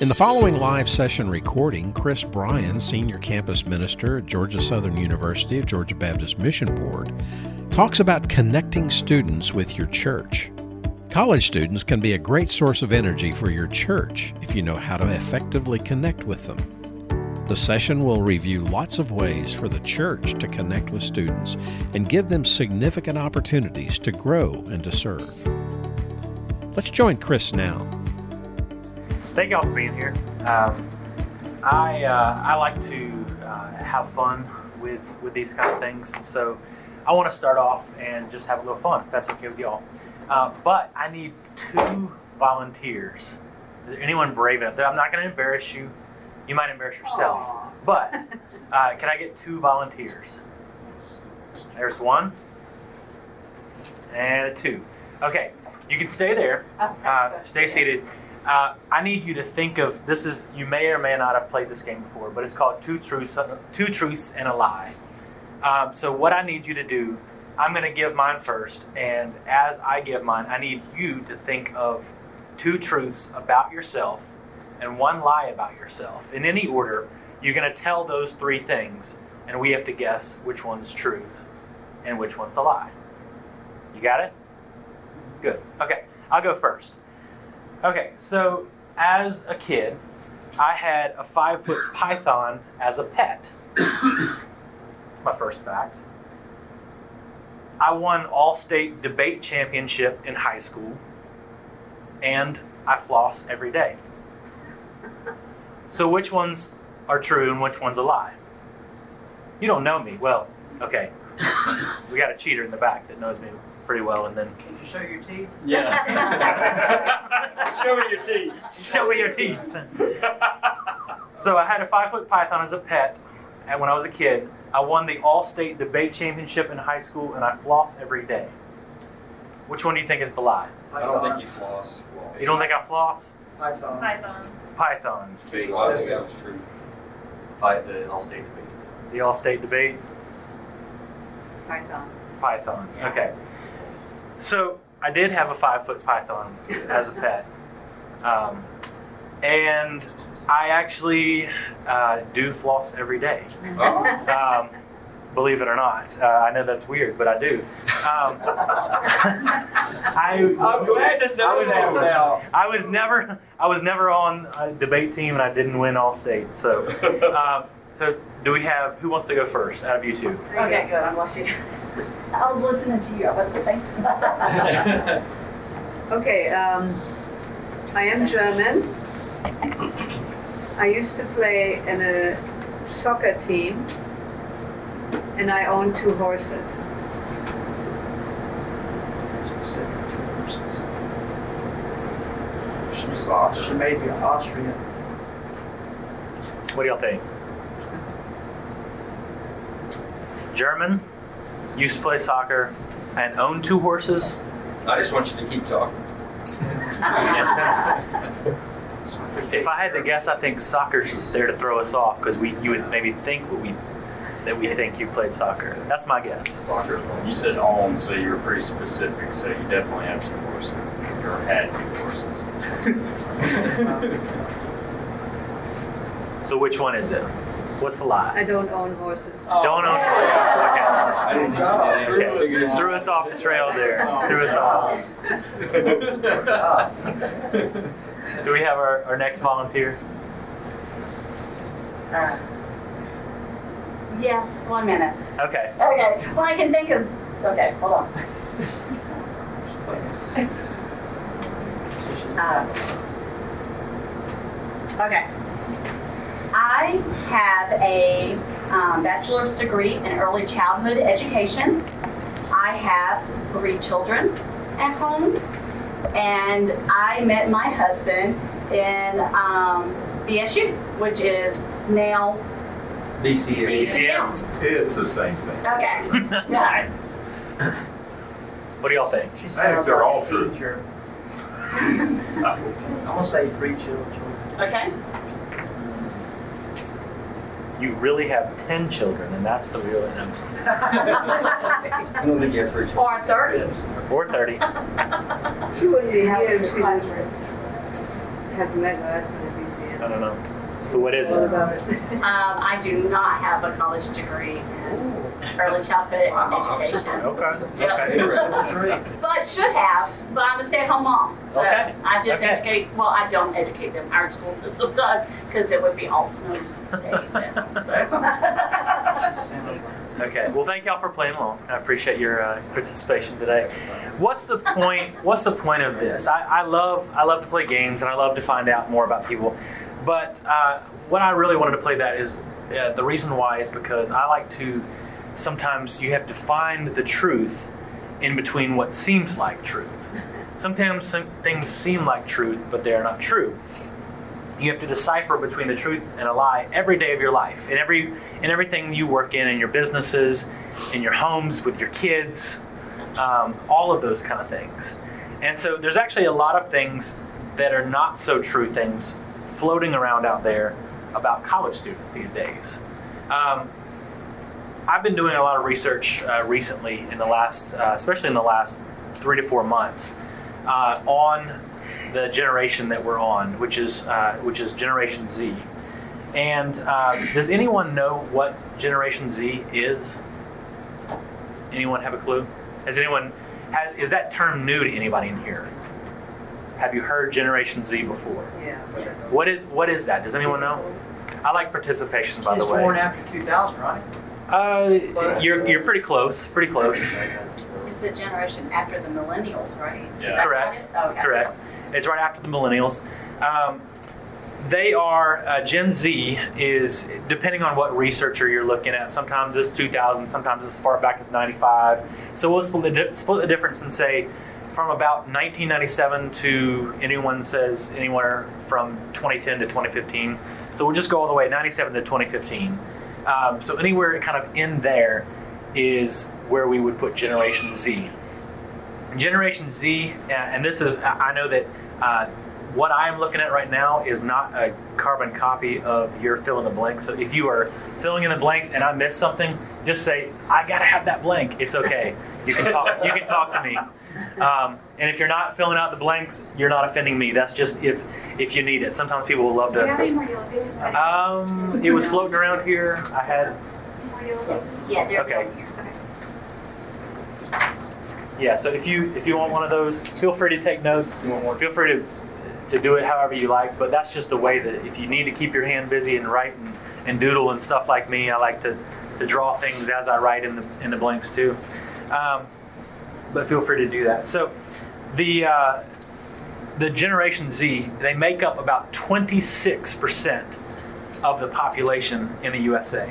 In the following live session recording, Chris Bryan, Senior Campus Minister at Georgia Southern University of Georgia Baptist Mission Board, talks about connecting students with your church. College students can be a great source of energy for your church if you know how to effectively connect with them. The session will review lots of ways for the church to connect with students and give them significant opportunities to grow and to serve. Let's join Chris now. Thank y'all for being here. Um, I uh, I like to uh, have fun with with these kind of things, and so I want to start off and just have a little fun. If that's okay with y'all. Uh, but I need two volunteers. Is there anyone brave enough? I'm not going to embarrass you. You might embarrass yourself. Aw. But uh, can I get two volunteers? There's one and a two. Okay, you can stay there. Uh, stay seated. Uh, I need you to think of this is you may or may not have played this game before, but it's called two truths, two truths and a lie. Um, so what I need you to do, I'm going to give mine first, and as I give mine, I need you to think of two truths about yourself and one lie about yourself. In any order, you're going to tell those three things, and we have to guess which one's true and which one's the lie. You got it? Good. Okay, I'll go first. Okay, so as a kid, I had a five foot python as a pet. That's my first fact. I won all state debate championship in high school, and I floss every day. So, which ones are true and which one's a lie? You don't know me. Well, okay. We got a cheater in the back that knows me pretty well, and then Can you show your teeth? Yeah. Show me your teeth. Show me your teeth. So I had a five foot python as a pet, and when I was a kid, I won the all state debate championship in high school, and I floss every day. Which one do you think is the lie? I don't think you floss. You don't think I floss? Python. Python. Python, True. I think that was true. The all-state debate. the all state debate, Python. python. Okay. So I did have a five foot python as a pet. Um, and I actually uh, do floss every day. Oh. Um, believe it or not. Uh, I know that's weird, but I do. Um, I, I'm glad to know I was, that now. I was never I was never on a debate team, and I didn't win all state. So, um, so do we have who wants to go first out of you two? Okay, good. I'm watching. I was listening to you. I wasn't thinking. Okay, um, I am German. I used to play in a soccer team, and I own two horses. Specific to horses. She was She may be Austrian. What do y'all think? German, used to play soccer, and own two horses. I just want you to keep talking. If I had to guess, I think soccer's there to throw us off because we you would maybe think what we that we think you played soccer. That's my guess. Soccer. You said own, so you were pretty specific. So you definitely have two horses, or had two horses. So which one is it? What's the lie? I don't own horses. Don't own horses. I didn't Good job. think Okay. okay. Threw us off the trail there. Threw us off. Do we have our, our next volunteer? Uh, yes. One minute. Okay. Okay. Well, I can think of. Okay. Hold on. Uh, okay. I have a um, bachelor's degree in early childhood education. I have three children at home, and I met my husband in um, BSU, which is now BCM. ECM. It's the same thing. okay. Yeah. What do y'all think? She think they're like all true. I'm gonna say three children. Okay. You really have 10 children, and that's the real answer. I don't think you have three children. Or thirty. Or 30. She wouldn't be here if she didn't have met her husband at BCM. I don't know. So what is it? Um, I do not have a college degree in early childhood Wow, education. surprised. Okay. Okay. But should have, but I'm a stay-at-home mom. So Okay. I just Okay. educate, well, I don't educate them. Our school system does, because it would be all snows days at home, so. Okay. Well, thank y'all for playing along. I appreciate your uh, participation today. What's the point? What's the point of this? I, I love I love to play games and I love to find out more about people. But uh, what I really wanted to play that is uh, the reason why is because I like to. Sometimes you have to find the truth in between what seems like truth. Sometimes some things seem like truth, but they are not true you have to decipher between the truth and a lie every day of your life in every in everything you work in in your businesses in your homes with your kids um, all of those kind of things and so there's actually a lot of things that are not so true things floating around out there about college students these days um, i've been doing a lot of research uh, recently in the last uh, especially in the last three to four months uh, on the generation that we're on, which is uh, which is Generation Z. And uh, does anyone know what Generation Z is? Anyone have a clue? Has anyone has, is that term new to anybody in here? Have you heard Generation Z before? Yeah. Yes. What is what is that? Does anyone know? I like participation, by the Kids born after 2000, right? Uh, you're you're pretty close. Pretty close. It's the generation after the millennials, right? Yeah. Correct. Okay. Correct. It's right after the millennials. Um, they are uh, Gen Z is depending on what researcher you're looking at. Sometimes it's 2000, sometimes it's as far back as 95. So we'll split the, split the difference and say from about 1997 to anyone says anywhere from 2010 to 2015. So we'll just go all the way 97 to 2015. Um, so anywhere kind of in there is where we would put Generation Z. Generation Z, uh, and this is, I know that uh, what I'm looking at right now is not a carbon copy of your fill in the blank. So if you are filling in the blanks and I miss something, just say, I gotta have that blank. It's okay. You can talk, you can talk to me. Um, and if you're not filling out the blanks, you're not offending me. That's just if if you need it. Sometimes people will love Do you have to. any more yellow pages? Um, it was floating around here. I had, More yellow pages? Yeah, they're Okay. yeah. So if you if you want one of those, feel free to take notes. You want more? Feel free to to do it however you like, but that's just the way that if you need to keep your hand busy and write and, and doodle and stuff like me, I like to, to draw things as I write in the in the blanks too. Um, but feel free to do that. So the uh, the Generation Z they make up about 26 percent of the population in the USA,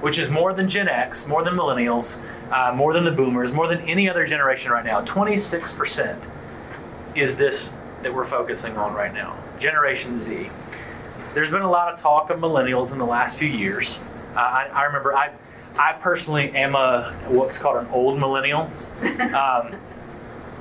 which is more than Gen X, more than millennials, uh, more than the Boomers, more than any other generation right now. 26 percent is this that we're focusing on right now, Generation Z. There's been a lot of talk of millennials in the last few years. Uh, I, I remember I, I personally am a what's called an old millennial, um,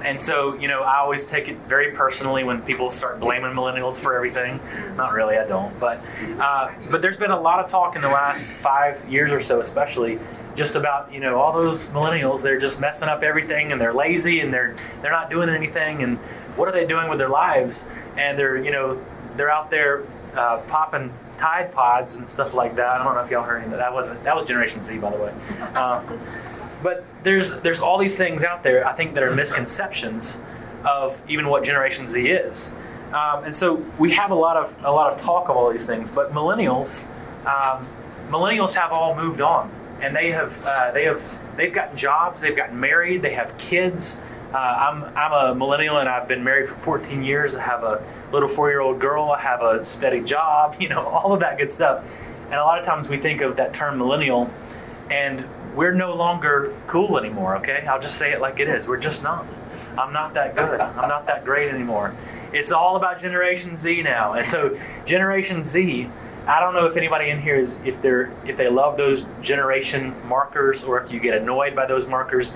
and so you know I always take it very personally when people start blaming millennials for everything. Not really, I don't, but uh, but there's been a lot of talk in the last five years or so, especially just about you know all those millennials. They're just messing up everything, and they're lazy, and they're they're not doing anything, and what are they doing with their lives? And they're you know they're out there uh, popping Tide Pods and stuff like that. I don't know if y'all heard any of that. That wasn't that was Generation Z, by the way. Uh, but there's there's all these things out there. I think that are misconceptions of even what Generation Z is. Um, and so we have a lot of a lot of talk of all these things. But millennials, um, millennials have all moved on, and they have uh, they have they've gotten jobs, they've gotten married, they have kids. Uh, I'm I'm a millennial, and I've been married for 14 years. I have a little four-year-old girl. I have a steady job. You know, all of that good stuff. And a lot of times we think of that term millennial, and we're no longer cool anymore. Okay, I'll just say it like it is. We're just not. I'm not that good. I'm not that great anymore. It's all about Generation Z now. And so Generation Z, I don't know if anybody in here is if they're if they love those generation markers or if you get annoyed by those markers.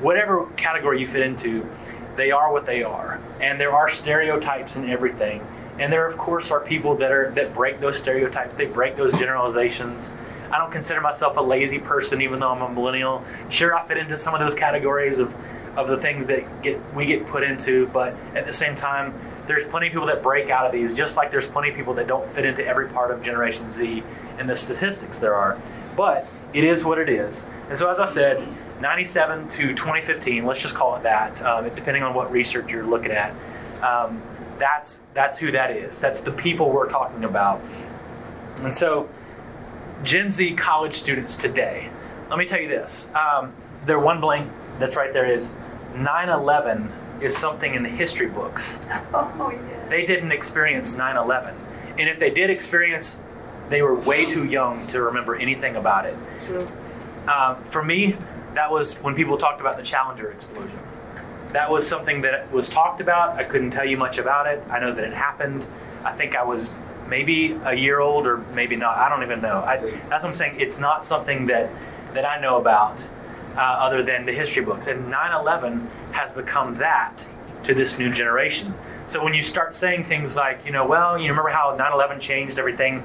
Whatever category you fit into, they are what they are. And there are stereotypes in everything. And there of course are people that are that break those stereotypes. They break those generalizations. I don't consider myself a lazy person, even though I'm a millennial. Sure, I fit into some of those categories of, of the things that get we get put into, but at the same time, there's plenty of people that break out of these, just like there's plenty of people that don't fit into every part of Generation Z and the statistics there are. But it is what it is. And so, as I said, 97 to 2015, let's just call it that, um, depending on what research you're looking at. Um, that's that's who that is. That's the people we're talking about. And so, Gen Z college students today. Let me tell you this. Um, their one blank that's right there is 9/11 is something in the history books. Oh, yeah. They didn't experience 9/11, and if they did experience, they were way too young to remember anything about it. True. Um, for me, that was when people talked about the Challenger explosion. That was something that was talked about. I couldn't tell you much about it. I know that it happened. I think I was maybe a year old or maybe not. I don't even know. I, that's what I'm saying. It's not something that, that I know about uh, other than the history books. And 9 11 has become that to this new generation. So when you start saying things like, you know, well, you remember how 9 11 changed everything?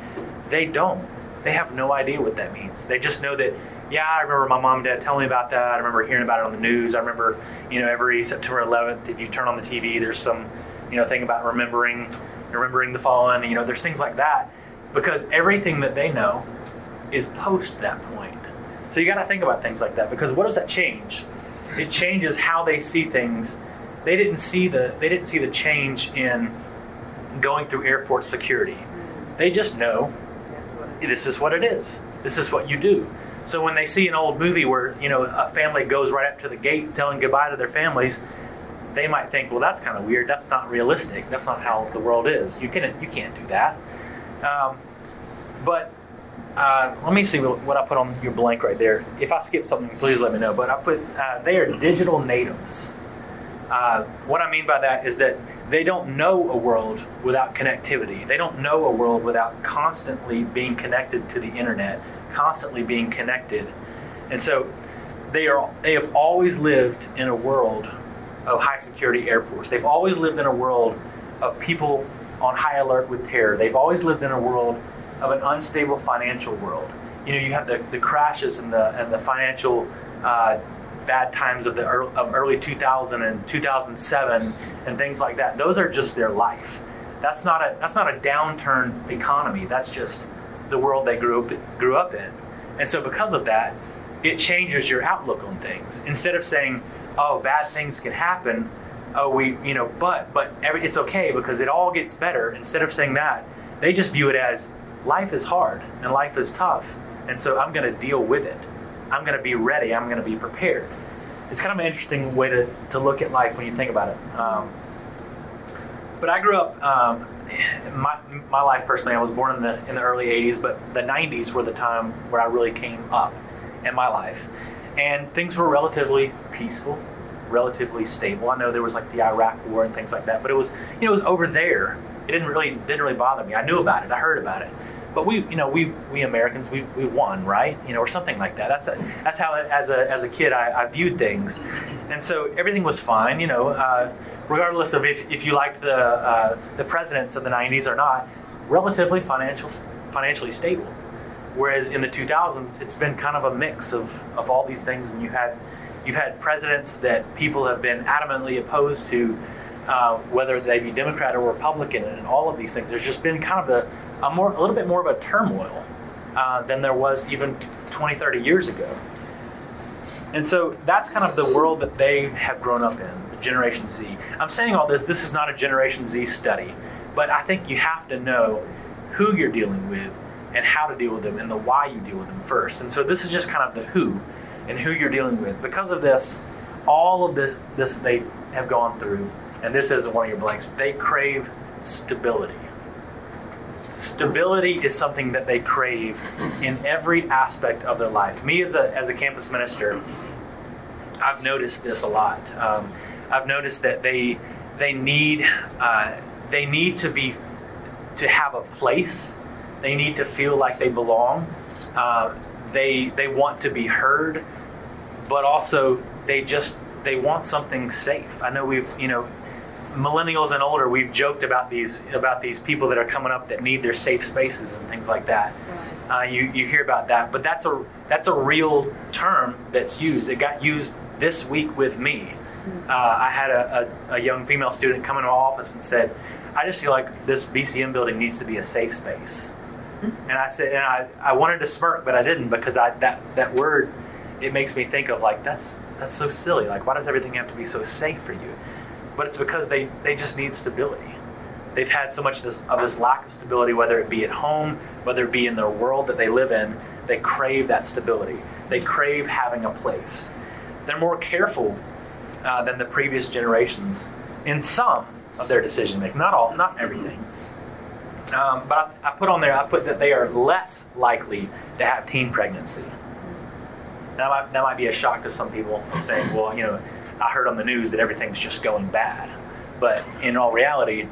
They don't. They have no idea what that means. They just know that, yeah, I remember my mom and dad telling me about that. I remember hearing about it on the news. I remember, you know, every September 11th, if you turn on the TV, there's some, you know, thing about remembering, remembering the fallen. You know, there's things like that because everything that they know is post that point. So you got to think about things like that because what does that change? It changes how they see things. They didn't see the they didn't see the change in going through airport security. They just know this is what it is. This is what you do. So when they see an old movie where you know a family goes right up to the gate telling goodbye to their families, they might think, well, that's kind of weird. That's not realistic. That's not how the world is. You can you can't do that. Um, but uh, let me see what, I put on your blank right there. If I skip something, please let me know. But I put uh, they are digital natives. Uh, what I mean by that is that they don't know a world without connectivity. They don't know a world without constantly being connected to the internet, constantly being connected. And so they are they have always lived in a world of high security airports. They've always lived in a world of people on high alert with terror. They've always lived in a world of an unstable financial world. You know, you have the, the crashes and the and the financial uh, bad times of the early, of early 2000 and 2007 and things like that. Those are just their life. That's not a that's not a downturn economy. That's just the world they grew up grew up in. And so because of that, it changes your outlook on things. Instead of saying, "Oh, bad things can happen," oh, we, you know, but but every, it's okay because it all gets better. Instead of saying that, they just view it as life is hard and life is tough, and so I'm going to deal with it. I'm going to be ready. I'm going to be prepared. It's kind of an interesting way to, to look at life when you think about it. Um, but I grew up. Um, my, my life personally, I was born in the in the early '80s, but the '90s were the time where I really came up in my life, and things were relatively peaceful, relatively stable. I know there was like the Iraq War and things like that, but it was you know it was over there. It didn't really didn't really bother me. I knew about it. I heard about it. But we, you know, we we Americans, we, we won, right? You know, or something like that. That's a, that's how as a as a kid I, I viewed things, and so everything was fine. You know, uh, regardless of if, if you liked the uh, the presidents of the '90s or not, relatively financial financially stable. Whereas in the 2000s, it's been kind of a mix of, of all these things, and you had you've had presidents that people have been adamantly opposed to, uh, whether they be Democrat or Republican, and all of these things. There's just been kind of a, a more a little bit more of a turmoil uh, than there was even 20, 30 years ago. And so that's kind of the world that they have grown up in, Generation Z. I'm saying all this, this is not a Generation Z study, but I think you have to know who you're dealing with and how to deal with them and the why you deal with them first. And so this is just kind of the who and who you're dealing with. Because of this, all of this this they have gone through, and this is one of your blanks, they crave stability. Stability is something that they crave in every aspect of their life. Me as a, as a campus minister, I've noticed this a lot. Um, I've noticed that they they need uh, they need to be to have a place. They need to feel like they belong. Uh, they they want to be heard, but also they just they want something safe. I know we've you know millennials and older we've joked about these about these people that are coming up that need their safe spaces and things like that. Uh, you you hear about that, but that's a that's a real term that's used. It got used this week with me. Uh, I had a, a, a young female student come into my office and said, I just feel like this BCM building needs to be a safe space. And I said, and I, I wanted to smirk, but I didn't because I that that word, it makes me think of like that's that's so silly. Like why does everything have to be so safe for you? But it's because they they just need stability. They've had so much of this, of this lack of stability, whether it be at home, whether it be in their world that they live in. They crave that stability. They crave having a place. They're more careful uh, than the previous generations in some of their decision making. Not all, not everything. Um, but I, I put on there, I put that they are less likely to have teen pregnancy. That might, that might be a shock to some people saying, well, you know, I heard on the news that everything's just going bad. But in all reality,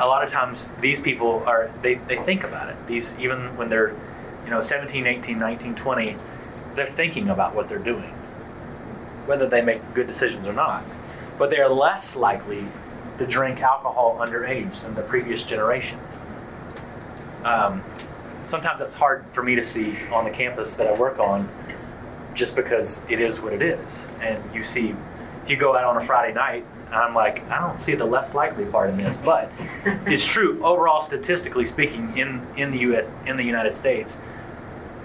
a lot of times these people are, they, they think about it. These, even when they're, you know, 17, 18, 19, 20, they're thinking about what they're doing, whether they make good decisions or not. But they are less likely to drink alcohol underage than the previous generation. Um, sometimes that's hard for me to see on the campus that I work on just because it is what it is. And you see, if you go out on a Friday night, I'm like, I don't see the less likely part in this, but it's true. Overall, statistically speaking, in, in the US, in the United States,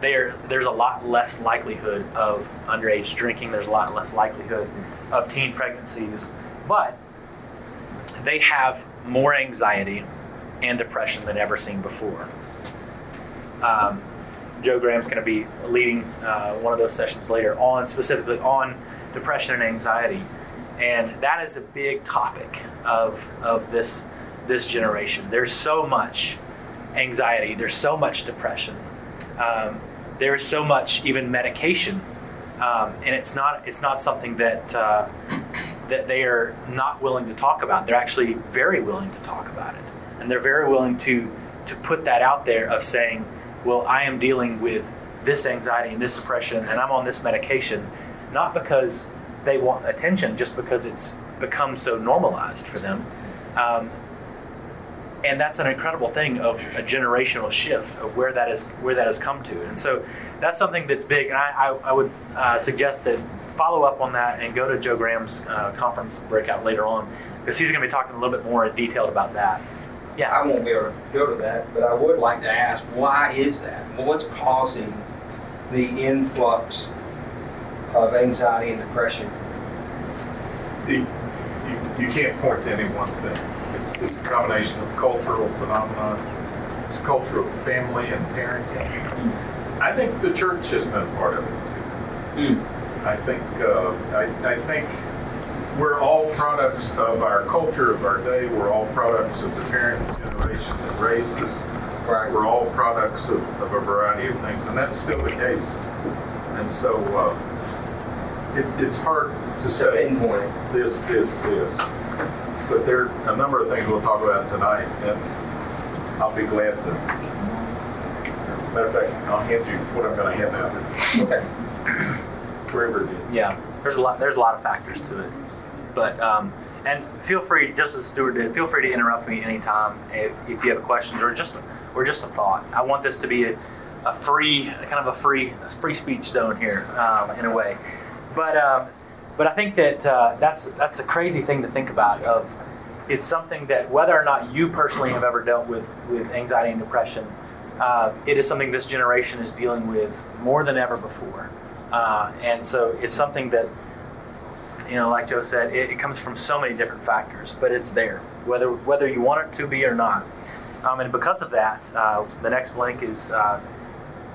there there's a lot less likelihood of underage drinking. There's a lot less likelihood of teen pregnancies, but they have more anxiety and depression than ever seen before. Um, Joe Graham's going to be leading uh, one of those sessions later on specifically on depression and anxiety, and that is a big topic of of this this generation. There's so much anxiety. There's so much depression. Um, there is so much even medication, um, and it's not it's not something that uh, that they are not willing to talk about. They're actually very willing to talk about it, and they're very willing to to put that out there of saying, "Well, I am dealing with this anxiety and this depression, and I'm on this medication," not because they want attention, just because it's become so normalized for them. Um, and that's an incredible thing of a generational shift of where that is where that has come to. And so that's something that's big. And i, I, I would uh, suggest that follow up on that and go to joe graham's uh, conference breakout later on because he's going to be talking a little bit more detailed about that yeah I won't be able to go to that, but I would like to ask, why is that? What's causing the influx of anxiety and depression? the, you, you can't point to any one thing. It's, it's a combination of cultural phenomena, it's a culture of family and parenting. I think the church has been part of it too. Hmm. I think uh, I, I think we're all products of our culture of our day. We're all products of the parent generation that raised us. Right. We're all products of, of a variety of things, and that's still the case. And so uh, it, it's hard to To say pinpoint this, this, this. But there are a number of things we'll talk about tonight, and I'll be glad to. Matter of fact, I'll hand you what I'm going to hand out. Okay. Wherever it is. yeah there's a lot there's a lot of factors to it but um, and feel free just as Stuart did feel free to interrupt me anytime if, if you have questions or just or just a thought. I want this to be a, a free kind of a free a free speech zone here um, in a way. But um, but I think that uh, that's that's a crazy thing to think about of it's something that whether or not you personally have ever dealt with with anxiety and depression uh, it is something this generation is dealing with more than ever before. Uh, and so it's something that you know like joe said it, it comes from so many different factors but it's there whether whether you want it to be or not. Um, and because of that uh, the next blank is uh,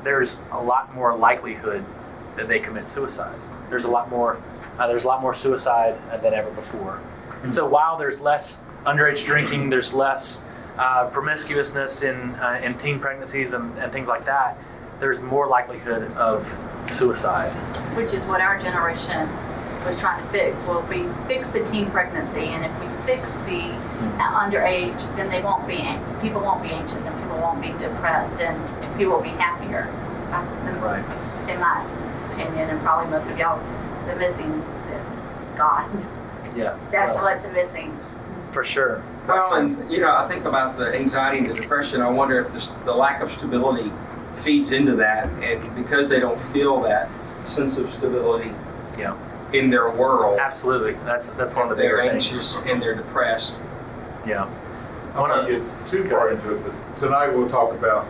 there's a lot more likelihood that they commit suicide. There's a lot more uh, there's a lot more suicide than ever before. And so while there's less underage drinking there's less uh, promiscuousness in uh, in teen pregnancies and, and things like that there's more likelihood of suicide. Which is what our generation was trying to fix. Well, if we fix the teen pregnancy and if we fix the uh, underage, then they won't be, people won't be anxious and people won't be depressed and, and people will be happier. In- right In my opinion, and probably most of y'all, the missing is God. yeah That's well, what the missing. for sure Well, and you know, I think about the anxiety and the depression. I wonder if this, the lack of stability feeds into that, and because they don't feel that sense of stability yeah in their world, absolutely that's that's one of the they're bigger anxious things and they're depressed. yeah I don't want to get too far into it, but tonight we'll talk about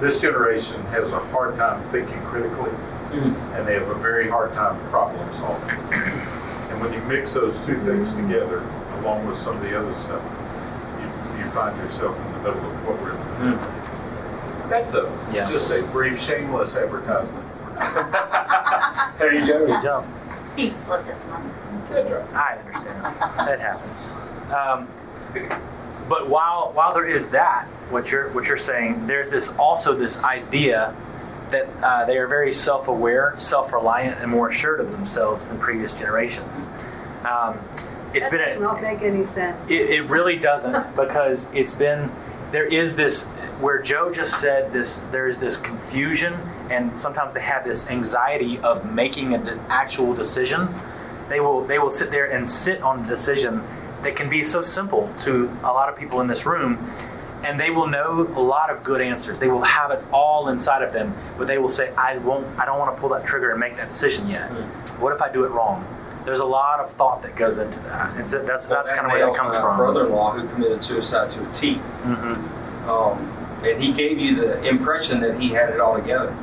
this generation has a hard time thinking critically, mm-hmm. and they have a very hard time problem solving. And when you mix those two things together, along with some of the other stuff, you, you find yourself in the middle of what we're. Mm. That's a Yeah. just a brief shameless advertisement. There you go. Good job. He slipped us one. Good job. I understand. that happens. Um, but while while there is that, what you're what you're saying, there's this also this idea that uh, they are very self-aware, self-reliant, and more assured of themselves than previous generations. Um, it's That been does a, not make any sense. it, it really doesn't because it's been there is this where Joe just said this there is this confusion and sometimes they have this anxiety of making an actual decision. They will they will sit there and sit on a decision that can be so simple to a lot of people in this room and they will know a lot of good answers. They will have it all inside of them, but they will say, "I won't. I don't want to pull that trigger and make that decision yet. What if I do it wrong?" There's a lot of thought that goes into that. And so that's that's kind of where that comes from. brother-in-law who committed suicide to a T. hmm Um, and he gave you the impression that he had it all together.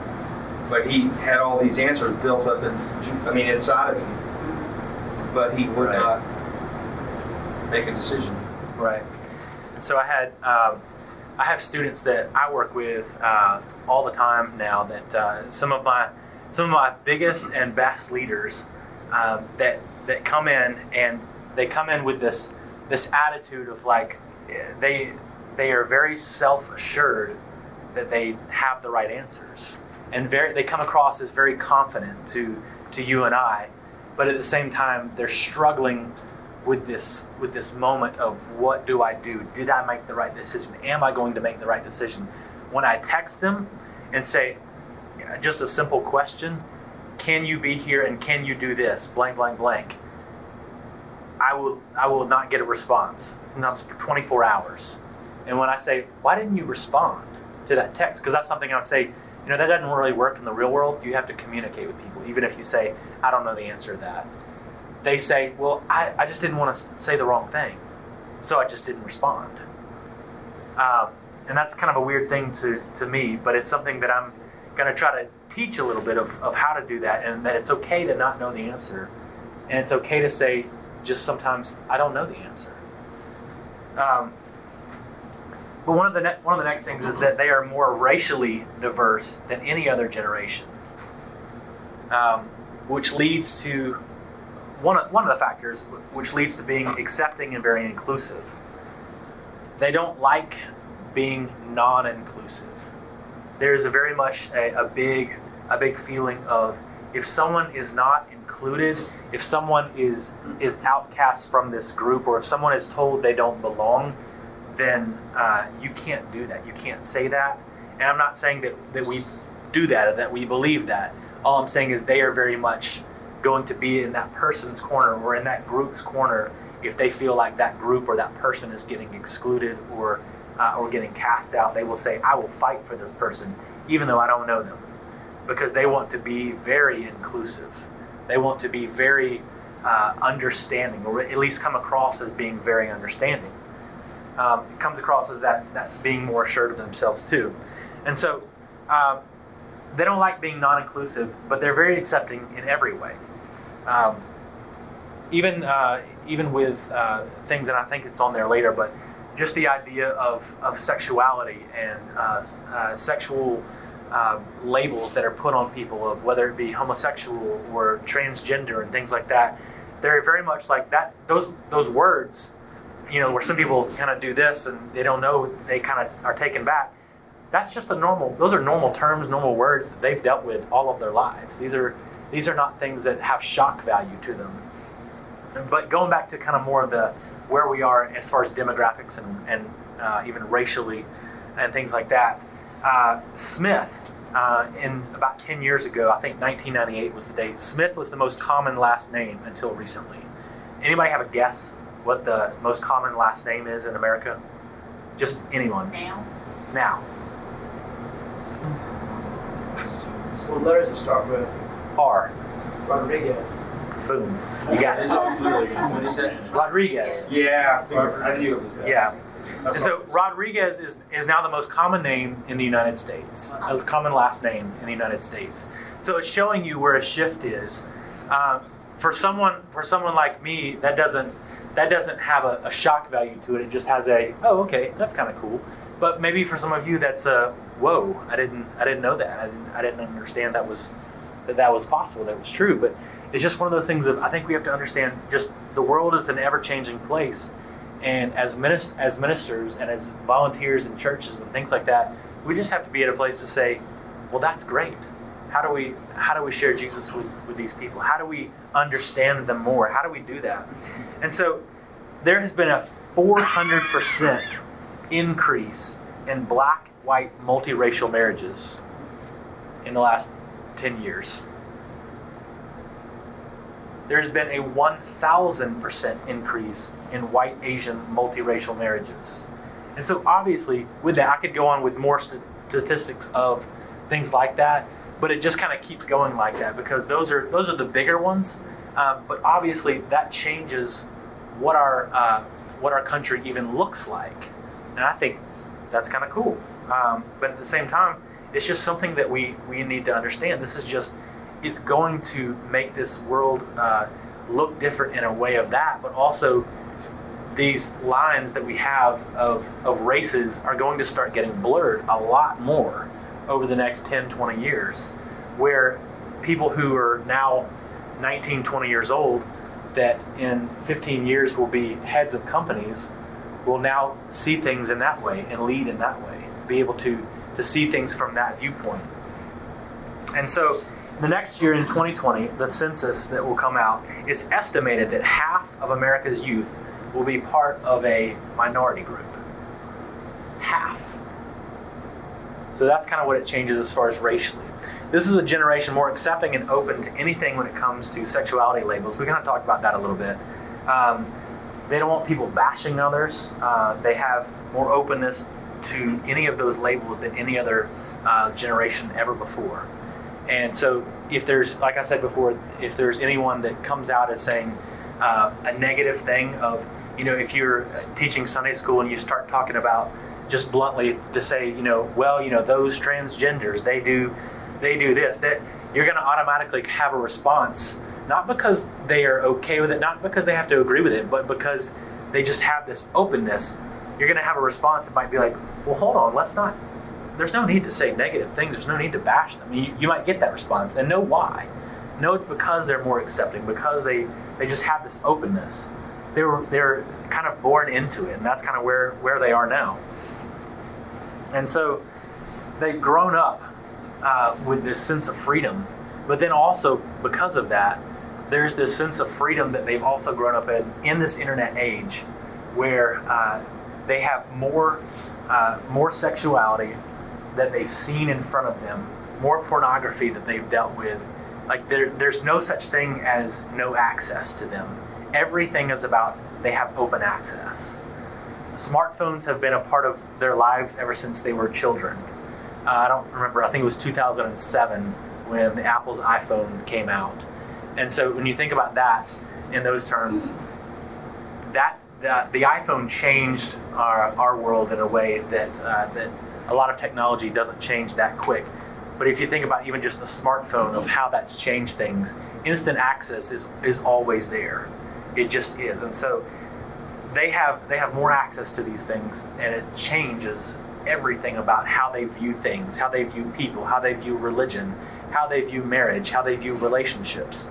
But he had all these answers built up in, I mean, inside of him. But he would Right. not make a decision. Right. So I had um, I have students that I work with uh, all the time now. That uh, some of my some of my biggest and best leaders um, that that come in and they come in with this this attitude of like eh, they they are very self assured that they have the right answers and very they come across as very confident to to you and I, but at the same time they're struggling with this with this moment of what do I do? Did I make the right decision? Am I going to make the right decision? When I text them and say just a simple question, can you be here and can you do this? Blank blank blank. I will I will not get a response. Sometimes for 24 hours. And when I say, why didn't you respond to that text? Because that's something I would say, you know, that doesn't really work in the real world. You have to communicate with people, even if you say, I don't know the answer to that they say, Well, I, I just didn't want to say the wrong thing, so I just didn't respond. Um, and that's kind of a weird thing to, to me, but it's something that I'm going to try to teach a little bit of, of how to do that, and that it's okay to not know the answer. And it's okay to say, just sometimes, I don't know the answer. Um, but one of the ne- one of the next things is that they are more racially diverse than any other generation, um, which leads to one of, one of the factors which leads to being accepting and very inclusive. They don't like being non-inclusive. There's a very much a, a big a big feeling of if someone is not included, if someone is is outcast from this group, or if someone is told they don't belong, then uh, you can't do that. You can't say that. And I'm not saying that, that we do that or that we believe that. All I'm saying is they are very much going to be in that person's corner or in that group's corner if they feel like that group or that person is getting excluded or uh, or getting cast out. They will say, "I will fight for this person, even though I don't know them," because they want to be very inclusive. They want to be very uh, understanding, or at least come across as being very understanding. Um, it comes across as that that being more assured of themselves too, and so. Um, they don't like being non-inclusive, but they're very accepting in every way. Um, even uh, even with uh, things, and I think it's on there later, but just the idea of, of sexuality and uh, uh, sexual uh, labels that are put on people of whether it be homosexual or transgender and things like that. They're very much like that. Those those words, you know, where some people kind of do this and they don't know, they kind of are taken back. That's just a normal those are normal terms normal words that they've dealt with all of their lives. These are these are not things that have shock value to them. But going back to kind of more of the where we are as far as demographics and, and uh, even racially and things like that uh, smith uh, in about 10 years ago i think 1998 was the date smith was the most common last name until recently. Anybody have a guess what the most common last name is in america just anyone Now, now Well, letters that start with R. Rodriguez. Boom. You got it. What is that? Rodriguez. Yeah, I knew it was that. Yeah. And so. Rodriguez is, is now the most common name in the United States, a common last name in the United States. So it's showing you where a shift is. Uh, for someone for someone like me, that doesn't that doesn't have a, a shock value to it. It just has a oh okay, that's kind of cool. But maybe for some of you, that's a whoa, I didn't I didn't know that. I didn't I didn't understand that was that that was possible. That was true. But it's just one of those things of I think we have to understand just the world is an ever changing place and as minis- as ministers and as volunteers in churches and things like that, we just have to be at a place to say, well, that's great. How do we how do we share Jesus with, with these people? How do we understand them more? How do we do that? And so there has been a 400% increase in black, white, multiracial marriages in the last 10 years. There's been a 1,000% increase in white, Asian, multiracial marriages. And so, obviously, with that, I could go on with more st- statistics of things like that, but it just kind of keeps going like that because those are those are the bigger ones. Um, but obviously, that changes what our uh, what our country even looks like, and I think that's kind of cool. Um, but at the same time, it's just something that we we need to understand. This is just it's going to make this world uh, look different in a way of that, but also these lines that we have of, of races are going to start getting blurred a lot more over the next 10, 20 years, where people who are now 19, 20 years old, that in 15 years will be heads of companies, will now see things in that way and lead in that way, be able to, to see things from that viewpoint. And so, the next year in 2020, the census that will come out, it's estimated that half of America's youth will be part of a minority group. Half. So that's kind of what it changes as far as racially. This is a generation more accepting and open to anything when it comes to sexuality labels. We kind of talked about that a little bit. Um, they don't want people bashing others. Uh, they have more openness to any of those labels than any other uh, generation ever before. And so, if there's, like I said before, if there's anyone that comes out as saying uh, a negative thing of, you know, if you're teaching Sunday school and you start talking about just bluntly to say, you know, well, you know, those transgenders, they do, they do this, that you're going to automatically have a response, not because they are okay with it, not because they have to agree with it, but because they just have this openness. You're going to have a response that might be like, well, hold on, let's not there's no need to say negative things. There's no need to bash them. You, you might get that response and know why. No, it's because they're more accepting, because they, they just have this openness. They were, they're kind of born into it, and that's kind of where, where they are now. And so they've grown up uh, with this sense of freedom, but then also because of that, there's this sense of freedom that they've also grown up in in this internet age where uh, they have more, uh, more sexuality, that they've seen in front of them, more pornography that they've dealt with. Like there, there's no such thing as no access to them. Everything is about they have open access. Smartphones have been a part of their lives ever since they were children. Uh, I don't remember. I think it was 2007 when the Apple's iPhone came out. And so when you think about that in those terms, that, that the iPhone changed our, our world in a way that uh, that a lot of technology doesn't change that quick. But if you think about even just the smartphone of how that's changed things, instant access is, is always there. It just is. And so they have they have more access to these things and it changes everything about how they view things, how they view people, how they view religion, how they view marriage, how they view relationships.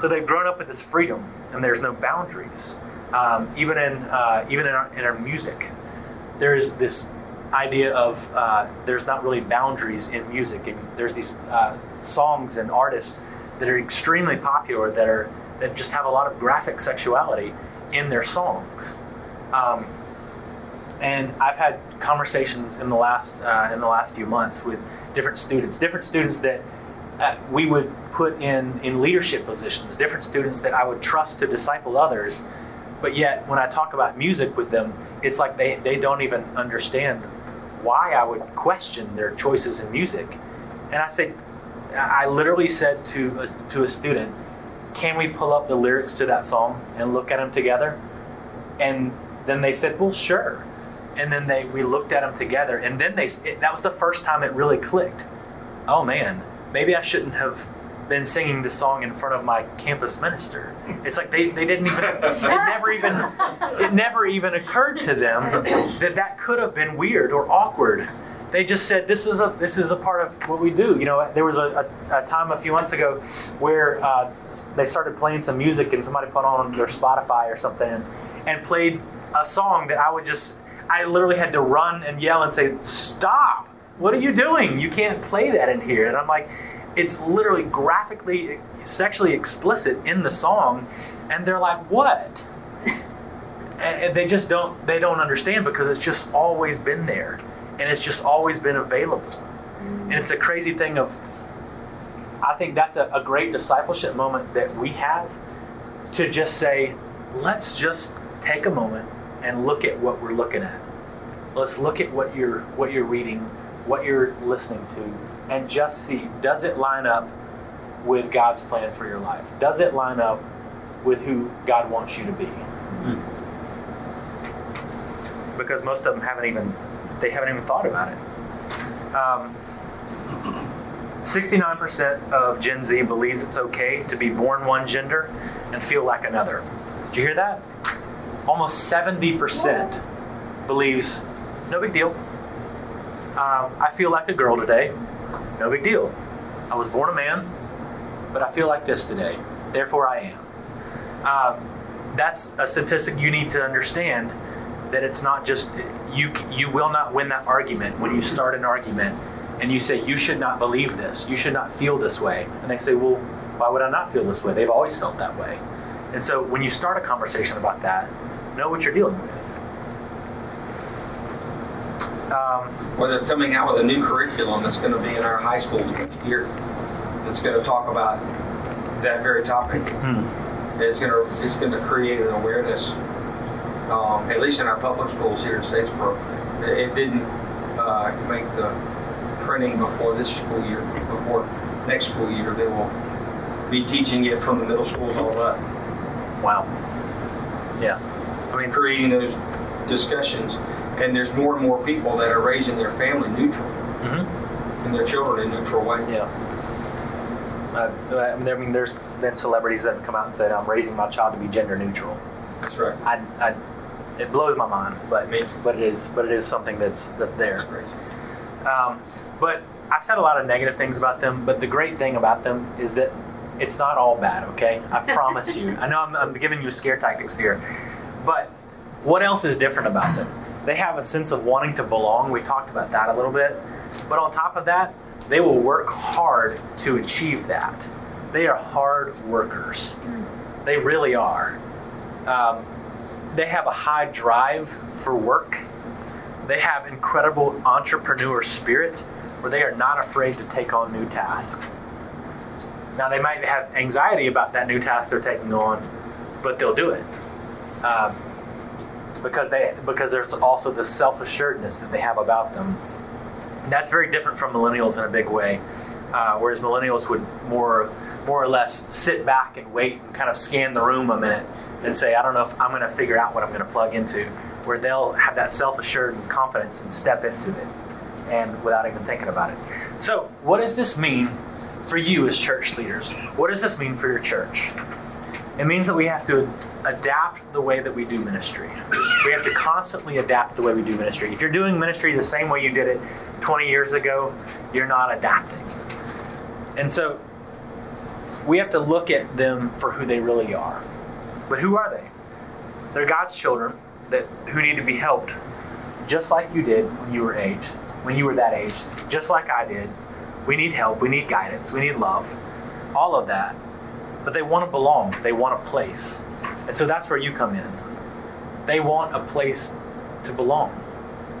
So they've grown up with this freedom and there's no boundaries. Um, even in uh, even in our, in our music, there's this idea of uh, there's not really boundaries in music. And there's these uh, songs and artists that are extremely popular that are that just have a lot of graphic sexuality in their songs. Um, and I've had conversations in the last uh, in the last few months with different students, different students that uh, we would put in in leadership positions, different students that I would trust to disciple others. But yet, when I talk about music with them, it's like they, they don't even understand why I would question their choices in music. And I said, I literally said to a, to a student, "Can we pull up the lyrics to that song and look at them together?" And then they said, "Well, sure." and then they we looked at them together, and then they it, that was the first time it really clicked. Oh man, maybe I shouldn't have been singing this song in front of my campus minister. It's like they, they didn't even it never even it never even occurred to them that that could have been weird or awkward. They just said this is a this is a part of what we do. You know, there was a, a, a time a few months ago where uh, they started playing some music and somebody put on their Spotify or something and played a song that I would just I literally had to run and yell and say stop. What are you doing? You can't play that in here. And I'm like, it's literally graphically sexually explicit in the song and they're like what and they just don't they don't understand because it's just always been there and it's just always been available and it's a crazy thing of i think that's a, a great discipleship moment that we have to just say let's just take a moment and look at what we're looking at let's look at what you're what you're reading what you're listening to and just see does it line up with God's plan for your life? Does it line up with who God wants you to be? Mm. Because most of them haven't even they haven't even thought about it. Um, 69% of Gen Z believes it's okay to be born one gender and feel like another. Did you hear that? Almost 70% believes no big deal. Um, I feel like a girl today. No big deal. I was born a man, but I feel like this today. Therefore, I am. Um, that's a statistic you need to understand that it's not just you you will not win that argument when you start an argument and you say you should not believe this you should not feel this way and they say well why would i not feel this way they've always felt that way and so when you start a conversation about that know what you're dealing with um, well, they're coming out with a new curriculum that's going to be in our high schools next year. That's going to talk about that very topic. Hmm. It's going to it's going to create an awareness, um, at least in our public schools here in Statesboro. It didn't uh, make the printing before this school year. Before next school year, they will be teaching it from the middle schools all up. Wow. Yeah. I mean, creating those discussions and there's more and more people that are raising their family neutral mm-hmm. and their children in neutral way. Yeah. Uh, I mean, there's been celebrities that have come out and said, "I'm raising my child to be gender neutral." That's right. I, I, it blows my mind, but Me. but it is but it is something that's that's there. Um, but I've said a lot of negative things about them, but the great thing about them is that it's not all bad. Okay, I promise you. I know I'm, I'm giving you scare tactics here, but what else is different about them? They have a sense of wanting to belong. We talked about that a little bit. But on top of that, they will work hard to achieve that. They are hard workers. They really are. Um, they have a high drive for work. They have incredible entrepreneur spirit where they are not afraid to take on new tasks. Now, they might have anxiety about that new task they're taking on, but they'll do it. Um, because they because there's also this self assuredness that they have about them. that's very different from millennials in a big way. Uh, whereas millennials would more more or less sit back and wait and kind of scan the room a minute and say, I don't know if I'm going to figure out what I'm going to plug into. Where they'll have that self assured confidence and step into it, and without even thinking about it. So, what does this mean for you as church leaders? What does this mean for your church? It means that we have to adapt the way that we do ministry. We have to constantly adapt the way we do ministry. If you're doing ministry the same way you did it 20 years ago, you're not adapting. And so we have to look at them for who they really are. But who are they? They're God's children that who need to be helped just like you did when you were age, when you were that age, just like I did. We need help, we need guidance, we need love. All of that but they want to belong. They want a place. And so that's where you come in. They want a place to belong.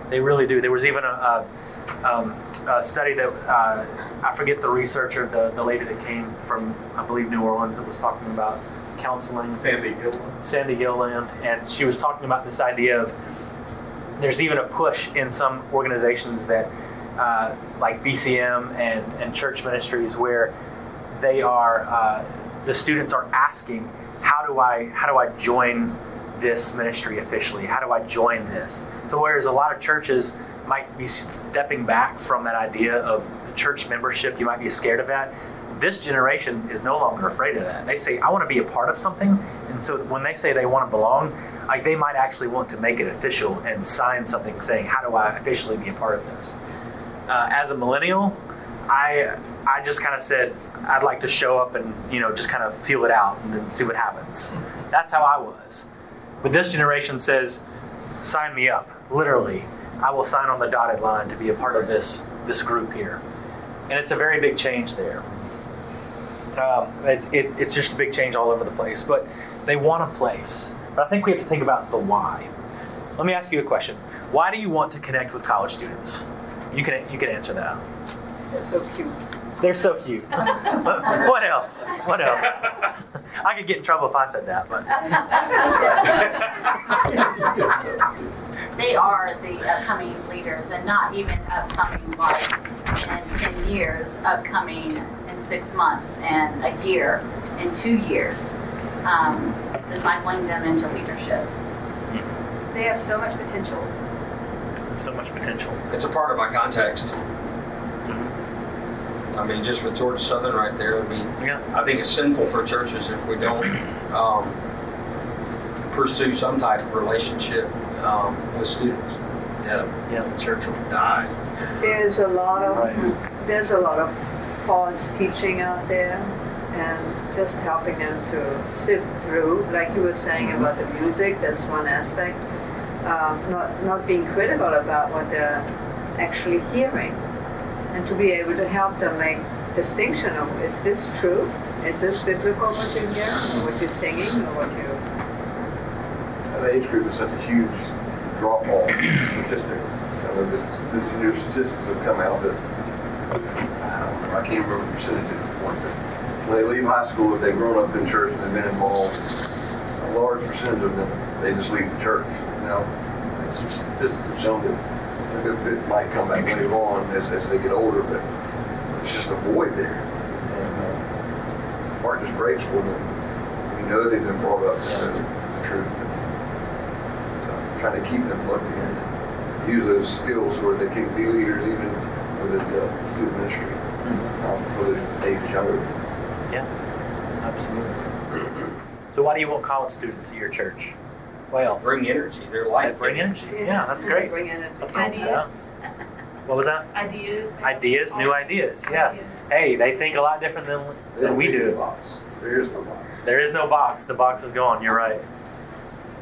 They really do. There was even a, a, um, a study that uh, I forget the researcher, the, the lady that came from, I believe, New Orleans, that was talking about counseling. Sandy Gilland. Sandy Gilland. And she was talking about this idea of there's even a push in some organizations that, uh, like BCM and, and church ministries, where they are. Uh, the students are asking, how do I how do I join this ministry officially? How do I join this? So, whereas a lot of churches might be stepping back from that idea of church membership, you might be scared of that. This generation is no longer afraid of that. They say, I want to be a part of something. And so when they say they want to belong, like they might actually want to make it official and sign something saying, How do I officially be a part of this? Uh, as a millennial, I I just kind of said I'd like to show up and you know just kind of feel it out and then see what happens. That's how I was. But this generation says, sign me up. Literally, I will sign on the dotted line to be a part of this this group here, and it's a very big change there. Um, it, it, it's just a big change all over the place. But they want a place. But I think we have to think about the why. Let me ask you a question. Why do you want to connect with college students? You can you can answer that. They're so cute. They're so cute. what else? What else? I could get in trouble if I said that, but They are the upcoming leaders and not even upcoming like in 10 years, upcoming in six months and a year and two years. Um, discipling them into leadership. They have so much potential. so much potential. It's a part of my context. I mean, just with Georgia Southern right there, I mean, Yeah. I think it's sinful for churches if we don't um, pursue some type of relationship um, with students. Yeah, Yeah. the church will die. There's a lot of Right. there's a lot of false teaching out there, and just helping them to sift through, like you were saying Mm-hmm. about the music. That's one aspect. Um, not not being critical about what they're actually hearing, and to be able to help them make distinction of is this true? Is this biblical what you're hearing, or what you're singing, or what you That age group is such a huge drop off statistic. I mean, the, the new statistics have come out that I, can't remember the percentage at this point, but when they leave high school, if they've grown up in church and they've been involved, a large percentage of them they just leave the church. Now, and some statistics have shown that it, might come back later on as, as they get older, but it's just a void there. And uh, heart just breaks for them. We know they've been brought up to the truth. So, trying to keep them plugged in, use those skills where they can be leaders even within the student ministry for the age younger. Yeah, absolutely. So, why do you want college students at your church? What else? Bring energy. Their They life. bring energy. Yeah, that's great. Bring energy. Nothing wrong with that. Ideas. What was that? Ideas. Ideas, new ideas. Yeah. Ideas. Hey, they think a lot different than, They than don't we in the do. box. There is no box. There is no box. The box is gone. You're right.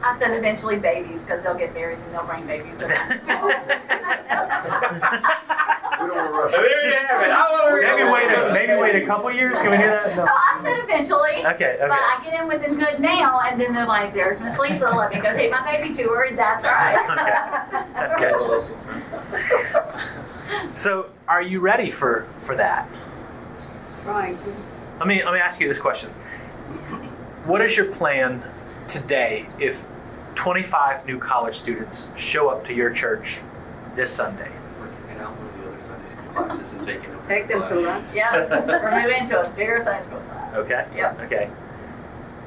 I said eventually babies because they'll get married and they'll bring babies. We don't want to rush. There you have it. I want to Maybe wait a maybe wait a couple years. Can we do that? No, No. I said eventually. Okay. Okay. But I get in with them good now, and then they're like, "There's Miss Lisa. Let me go take my baby to her." That's all right. Okay. So, are you ready for for that? Trying to. Let me let me ask you this question. What is your plan today if 25 new college students show up to your church this Sunday? And out with the other Sunday school classes and taking them. Take them to lunch. yeah, we're moving into a bigger Sunday school class. Okay. Yep. Okay.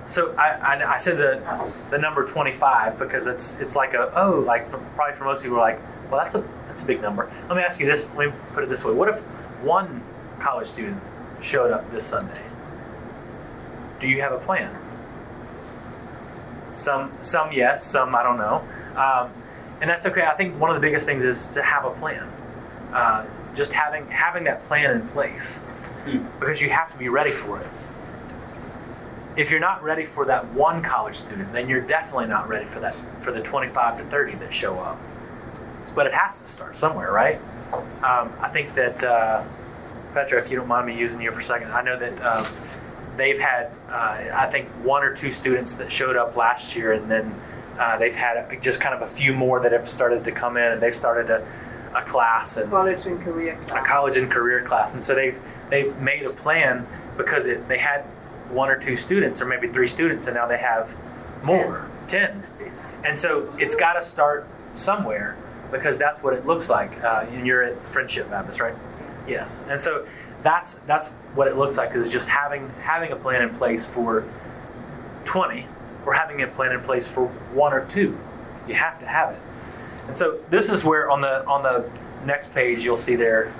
So I, I, I said the the number 25 because it's it's like a oh like for, probably for most people are like well that's a that's a big number. Let me ask you this. Let me put it this way. What if one college student showed up this Sunday? Do you have a plan? Some some yes, some I don't know, um, and that's okay. I think one of the biggest things is to have a plan. Uh, just having having that plan in place because you have to be ready for it if you're not ready for that one college student, then you're definitely not ready for that for the 25 to 30 that show up. But it has to start somewhere, right? Um, I think that uh, Petra, if you don't mind me using you for a second, I know that um, they've had uh, I think one or two students that showed up last year, and then uh, they've had just kind of a few more that have started to come in, and they've started a, a class and College and career a class. college and career class, and so they've they've made a plan because it, they had one or two students or maybe three students, and now they have more, ten, and so it's got to start somewhere because that's what it looks like. Uh, and you're at Friendship Baptist, right? Yes, and so that's that's what it looks like is just having having a plan in place for twenty we're having a plan in place for one or two. You have to have it. And so this is where on the on the next page you'll see there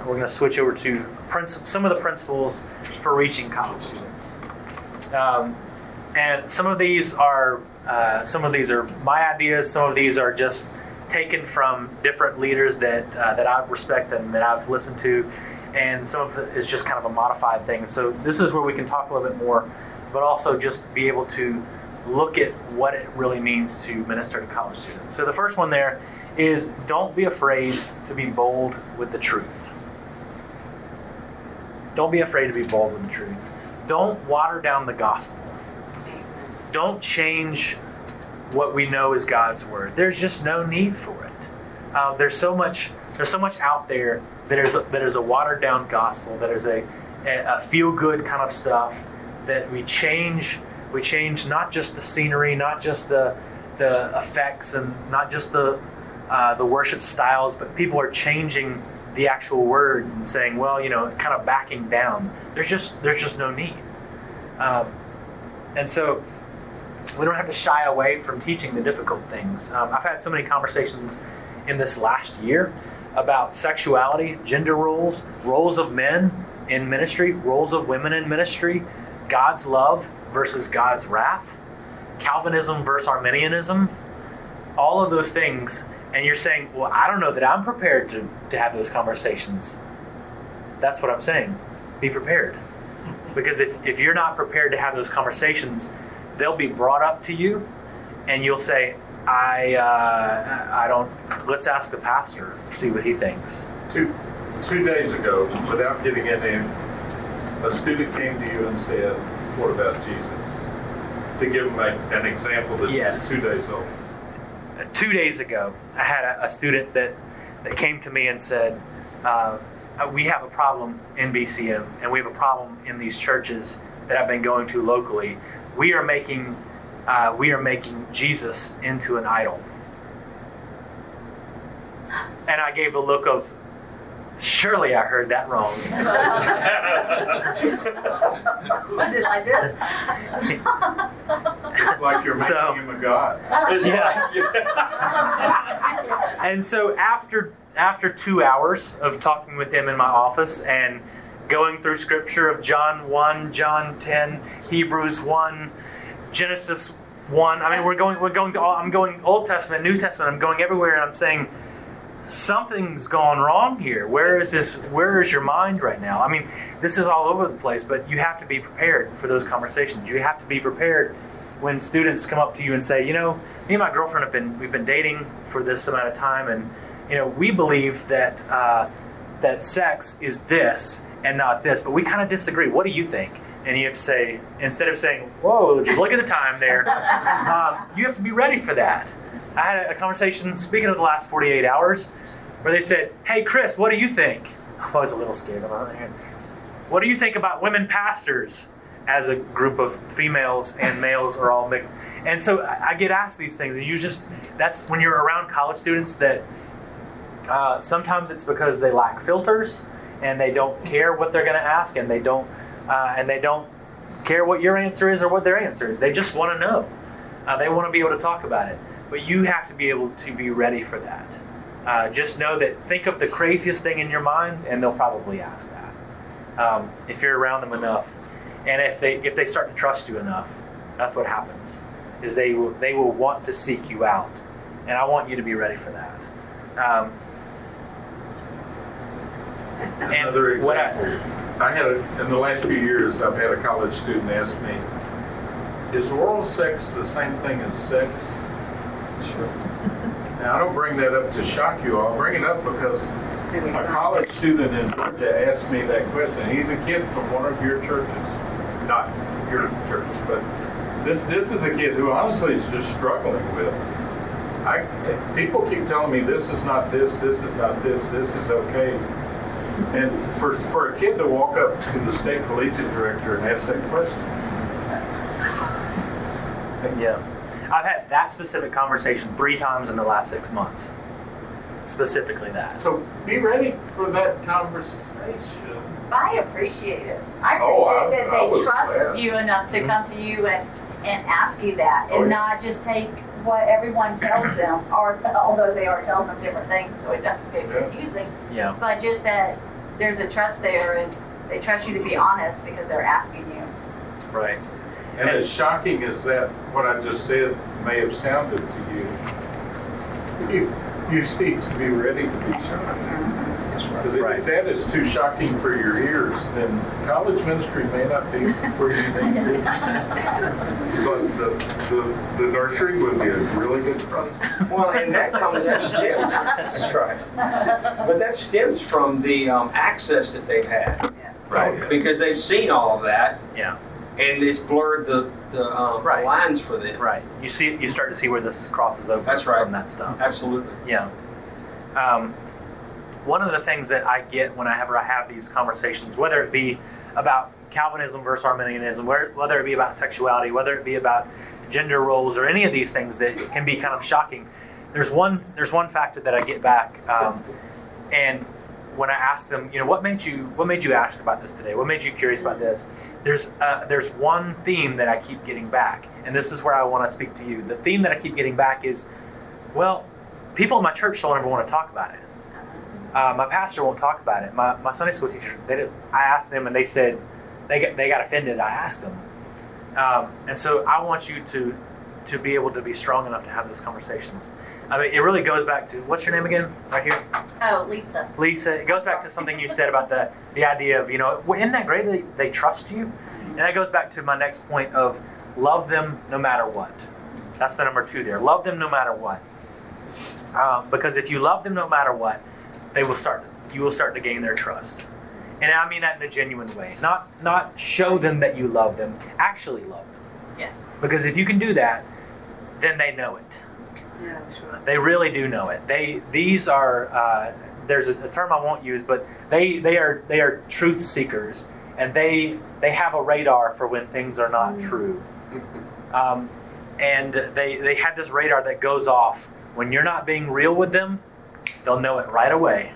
we're going to switch over to some of the principles for reaching college students. Um, and some of these are uh, some of these are my ideas. Some of these are just taken from different leaders that uh, that I respect and that I've listened to, and some of it is just kind of a modified thing. So this is where we can talk a little bit more, but also just be able to look at what it really means to minister to college students. So the first one there is don't be afraid to be bold with the truth. Don't be afraid to be bold with the truth. Don't water down the gospel. Don't change what we know is God's word. There's just no need for it. Uh, there's so much. There's so much out there that is a, that is a watered down gospel. That is a a feel good kind of stuff that we change. We change not just the scenery, not just the the effects, and not just the uh, the worship styles, but people are changing the actual words and saying, well, you know, kind of backing down. There's just there's just no need. Um, and so we don't have to shy away from teaching the difficult things. Um, I've had so many conversations in this last year about sexuality, gender roles, roles of men in ministry, roles of women in ministry, God's love versus God's wrath, Calvinism versus Arminianism, all of those things. And you're saying, well, I don't know that I'm prepared to, to have those conversations. That's what I'm saying. Be prepared. Because if, if you're not prepared to have those conversations, they'll be brought up to you, and you'll say, "I, uh, I don't." Let's ask the pastor, see what he thinks. Two, two days ago, without getting into a student came to you and said, "What about Jesus?" To give them a, an example that Yes. two days old. Two days ago, I had a, a student that that came to me and said, uh, uh, "We have a problem in BCM, and we have a problem in these churches that I've been going to locally. We are making." Uh, we are making Jesus into an idol. And I gave a look of, surely I heard that wrong. Was it like this? It's like you're making So- him a god. Yeah. and so after after two hours of talking with him in my office and going through scripture of John 1, John 10, Hebrews 1, Genesis 1, I mean we're going we're going to all, I'm going Old Testament, New Testament, I'm going everywhere and I'm saying something's gone wrong here. Where is this where is your mind right now? I mean, this is all over the place, but you have to be prepared for those conversations. You have to be prepared when students come up to you and say, you know, me and my girlfriend have been we've been dating for this amount of time, and you know, we believe that uh, that sex is this and not this, but we kind of disagree. What do you think? And you have to say, instead of saying, "Whoa, look at the time there," um, you have to be ready for that. I had a conversation, speaking of the last 48 hours, where they said, "Hey, Chris, what do you think?" I was a little scared about it. What do you think about women pastors? As a group of females and males are all mixed, and so I get asked these things, and you just—that's when you're around college students that uh, sometimes it's because they lack filters and they don't care what they're going to ask, and they don't uh, and they don't care what your answer is or what their answer is. They just want to know. Uh, they want to be able to talk about it, but you have to be able to be ready for that. Uh, just know that think of the craziest thing in your mind, and they'll probably ask that um, if you're around them enough, and if they if they start to trust you enough. That's what happens. Is they will they will want to seek you out, and I want you to be ready for that. Um, and Another what I- example. I had, a, in the last few years, I've had a college student ask me, is oral sex the same thing as sex? Now, I don't bring that up to shock you all. I bring it up because a college student in Georgia asked me that question. He's a kid from one of your churches, not your churches, but this this is a kid who honestly is just struggling with. I people keep telling me this is not this, this is not this, this is okay. And for for a kid to walk up to the state collegiate director and ask that question, Yeah. I've had that specific conversation three times in the last six months. Specifically that. so be ready for that conversation. I appreciate it. I appreciate Oh, I- that I they was trust glad. you enough to come to you and and ask you that and Oh, yeah. not just take what everyone tells them, or although they are telling them different things, so it does get Yeah. confusing. Yeah. But just that there's a trust there and they trust you to be honest because they're asking you. Right. And as shocking as that, what I just said may have sounded to you, you, you need to be ready to be shocked. Because Right. if that is too shocking for your ears, then college ministry may not be where you need to be. But the, the, the nursery would be a really good project. Well, and that comes, that stems, That's right. but that stems from the um, access that they've had. Right. Because they've seen all of that, Yeah. And it's blurred the, the um, Right. lines for them. Right. You see, you start to see where this crosses over That's right. from that stuff. Absolutely. Yeah. Um, one of the things that I get whenever I have these conversations, whether it be about Calvinism versus Arminianism, whether it be about sexuality, whether it be about gender roles, or any of these things that can be kind of shocking, there's one there's one factor that I get back, um, and when I ask them, you know, what made you what made you ask about this today? What made you curious about this? There's uh, there's one theme that I keep getting back, and this is where I want to speak to you. The theme that I keep getting back is, well, people in my church don't ever want to talk about it. Uh, my pastor won't talk about it. My, my Sunday school teacher, they did, I asked them and they said they got, they got offended. I asked them. Um, and so I want you to, to be able to be strong enough to have those conversations. I mean, it really goes back to what's your name again? Right here? Oh, Lisa. Lisa, it goes back to something you said about the, the idea of, you know, isn't that great that they, they trust you? And that goes back to my next point of love them no matter what. That's the number two there. Love them no matter what. Um, because if you love them no matter what, they will start. You will start to gain their trust, and I mean that in a genuine way. Not not show them that you love them. Actually love them. Yes. Because if you can do that, then they know it. Yeah, sure. They really do know it. They these are uh, there's a, a term I won't use, but they they are they are truth seekers, and they they have a radar for when things are not true. Um, and they they have this radar that goes off when you're not being real with them. They'll know it right away.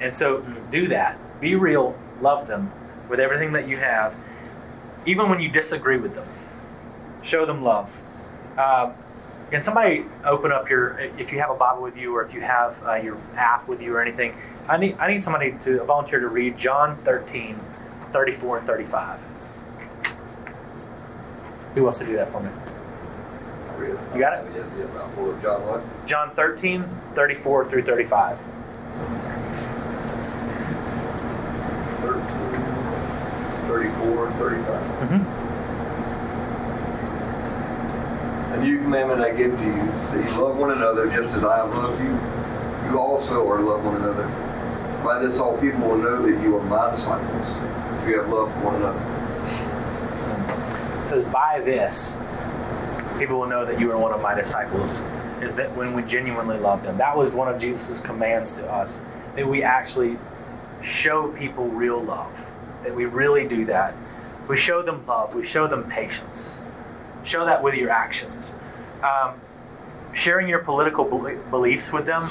And so do that. Be real. Love them with everything that you have, even when you disagree with them. Show them love. Um, can somebody open up your, if you have a Bible with you or if you have uh, your app with you or anything, I need, I need somebody to volunteer to read John 13, 34 and 35. Who wants to do that for me? You got it? Yeah, yeah, about Full of John what? John 13, 34 through 35. 13, 34, and 35. Mm-hmm. A new commandment I give to you, that you love one another just as I have loved you. You also are to love one another. By this all people will know that you are my disciples, if you have love for one another. It says, by this, people will know that you are one of my disciples. Is that when we genuinely love them? That was one of Jesus' commands to us, that we actually show people real love, that we really do that. We show them love, we show them patience. Show that with your actions. Um, sharing your political bel- beliefs with them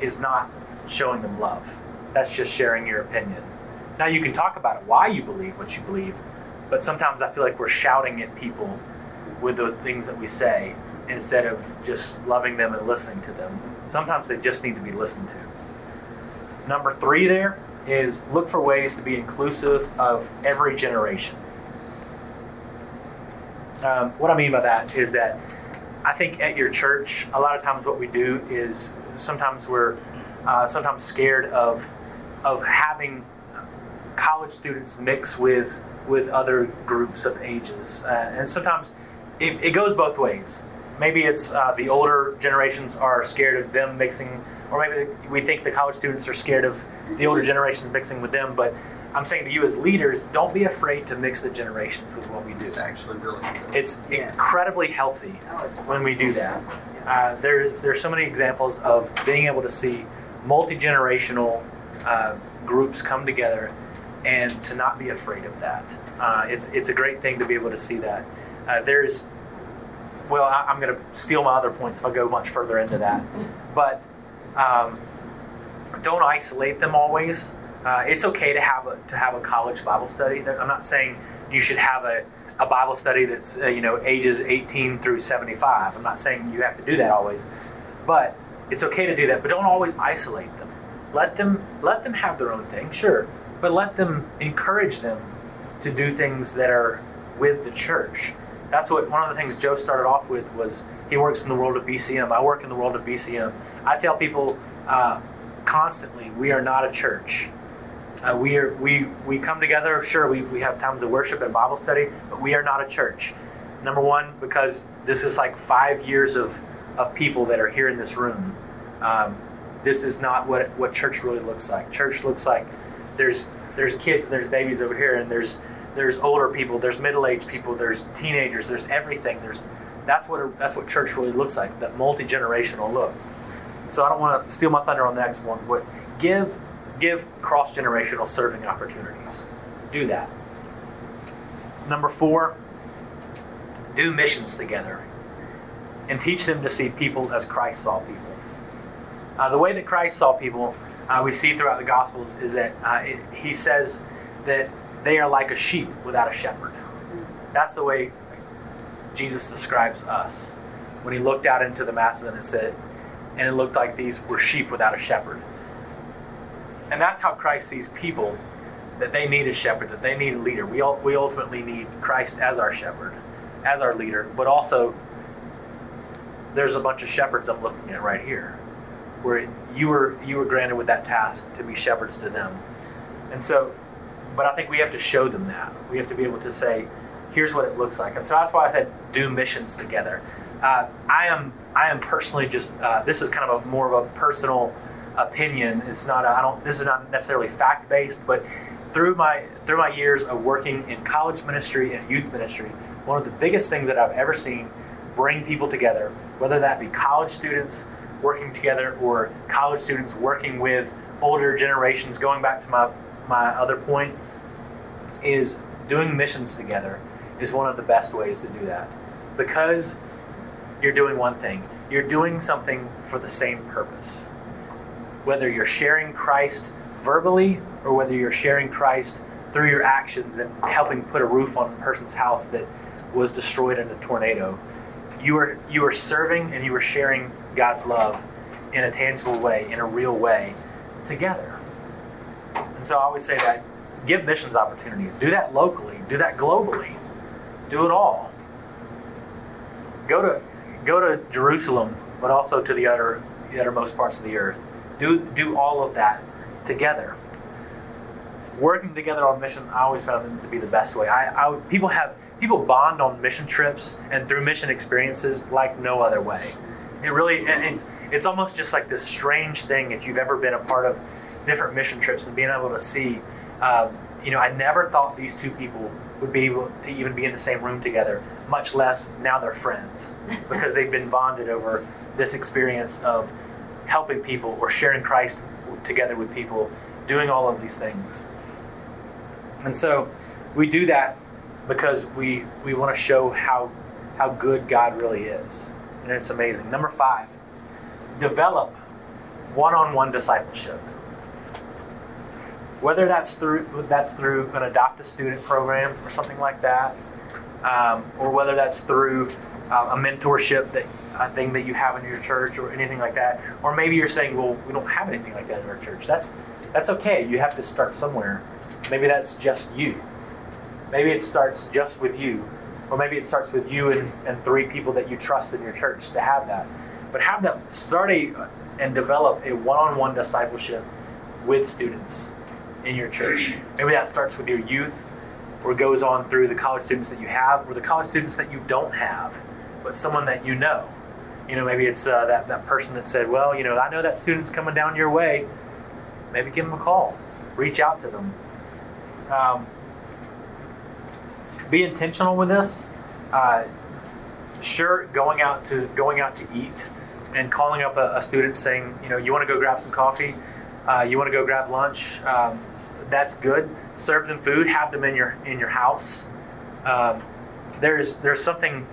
is not showing them love. That's just sharing your opinion. Now, you can talk about it, why you believe what you believe, but sometimes I feel like we're shouting at people with the things that we say instead of just loving them and listening to them. Sometimes they just need to be listened to. Number three there is look for ways to be inclusive of every generation. Um, what I mean by that is that I think at your church, a lot of times what we do is sometimes we're uh, sometimes scared of of having college students mix with with other groups of ages, uh, and sometimes it, it goes both ways. Maybe it's uh, the older generations are scared of them mixing, or maybe we think the college students are scared of the older generations mixing with them. But I'm saying to you as leaders, don't be afraid to mix the generations with what we do. It's actually really good. It's Yes. incredibly healthy when we do that. Uh, there, there's so many examples of being able to see multi generational uh, groups come together and to not be afraid of that. Uh, it's it's a great thing to be able to see that. Uh, there's, well, I, I'm going to steal my other points if I go much further into that, but um, don't isolate them always. Uh, it's okay to have a to have a college Bible study. I'm not saying you should have a, a Bible study that's uh, you know ages 18 through 75. I'm not saying you have to do that always, but it's okay to do that. But don't always isolate them. Let them let them have their own thing, sure, but let them encourage them to do things that are with the church. That's what one of the things Joe started off with was he works in the world of BCM. I work in the world of BCM. I tell people uh, constantly, we are not a church. Uh, we are we we come together. Sure, we, we have times of worship and Bible study, but we are not a church. Number one, because this is like five years of of people that are here in this room. Um, this is not what what church really looks like. Church looks like there's there's kids, and there's babies over here, and there's there's older people, there's middle aged people, there's teenagers, there's everything. There's that's what that's what church really looks like. That multi generational look. So I don't want to steal my thunder on the next one, but give give cross generational serving opportunities. Do that. Number four, do missions together and teach them to see people as Christ saw people. Uh, the way that Christ saw people, uh, we see throughout the Gospels, is that uh, it, he says that they are like a sheep without a shepherd. That's the way Jesus describes us. When he looked out into the masses and said, and it looked like these were sheep without a shepherd. And that's how Christ sees people that they need a shepherd, that they need a leader. We, all, we ultimately need Christ as our shepherd, as our leader, but also there's a bunch of shepherds I'm looking at right here, where you were you were granted with that task to be shepherds to them, and so, but I think we have to show them that we have to be able to say, here's what it looks like, and so that's why I said do missions together. Uh, I am I am personally just uh, this is kind of a more of a personal opinion. It's not I don't this is not necessarily fact based, but through my through my years of working in college ministry and youth ministry, one of the biggest things that I've ever seen bring people together, whether that be college students working together or college students working with older generations, going back to my, my other point, is doing missions together is one of the best ways to do that. Because you're doing one thing, you're doing something for the same purpose. Whether you're sharing Christ verbally or whether you're sharing Christ through your actions and helping put a roof on a person's house that was destroyed in a tornado you are you are serving and you are sharing God's love in a tangible way, in a real way, together. And so I always say that give missions opportunities. Do that locally. Do that globally. Do it all. Go to go to Jerusalem, but also to the other the uttermost parts of the earth. Do do all of that together. Working together on mission, I always found to be the best way. I, I people have people bond on mission trips and through mission experiences like no other way. It really, it's it's almost just like this strange thing if you've ever been a part of different mission trips and being able to see. Um, you know, I never thought these two people would be able to even be in the same room together, much less now they're friends because they've been bonded over this experience of helping people or sharing Christ together with people, doing all of these things. And so we do that because we we want to show how how good God really is, and it's amazing. Number five, develop one-on-one discipleship. Whether that's through that's through an adopt a student program or something like that, um, or whether that's through uh, a mentorship that a thing that you have in your church or anything like that, or maybe you're saying, well, we don't have anything like that in our church. That's that's okay. You have to start somewhere. Maybe that's just you Maybe it starts just with you, or maybe it starts with you and, and three people that you trust in your church to have that. But have them start a and develop a one-on-one discipleship with students in your church. Maybe that starts with your youth, or goes on through the college students that you have, or the college students that you don't have, but someone that you know. You know, maybe it's uh, that that person that said, "Well, you know, I know that student's coming down your way. Maybe give them a call, reach out to them." Um, be intentional with this. Uh, sure, going out to going out to eat and calling up a, a student saying, you know, you want to go grab some coffee, uh, you want to go grab lunch. Um, that's good. Serve them food. Have them in your in your house. Um, there's there's something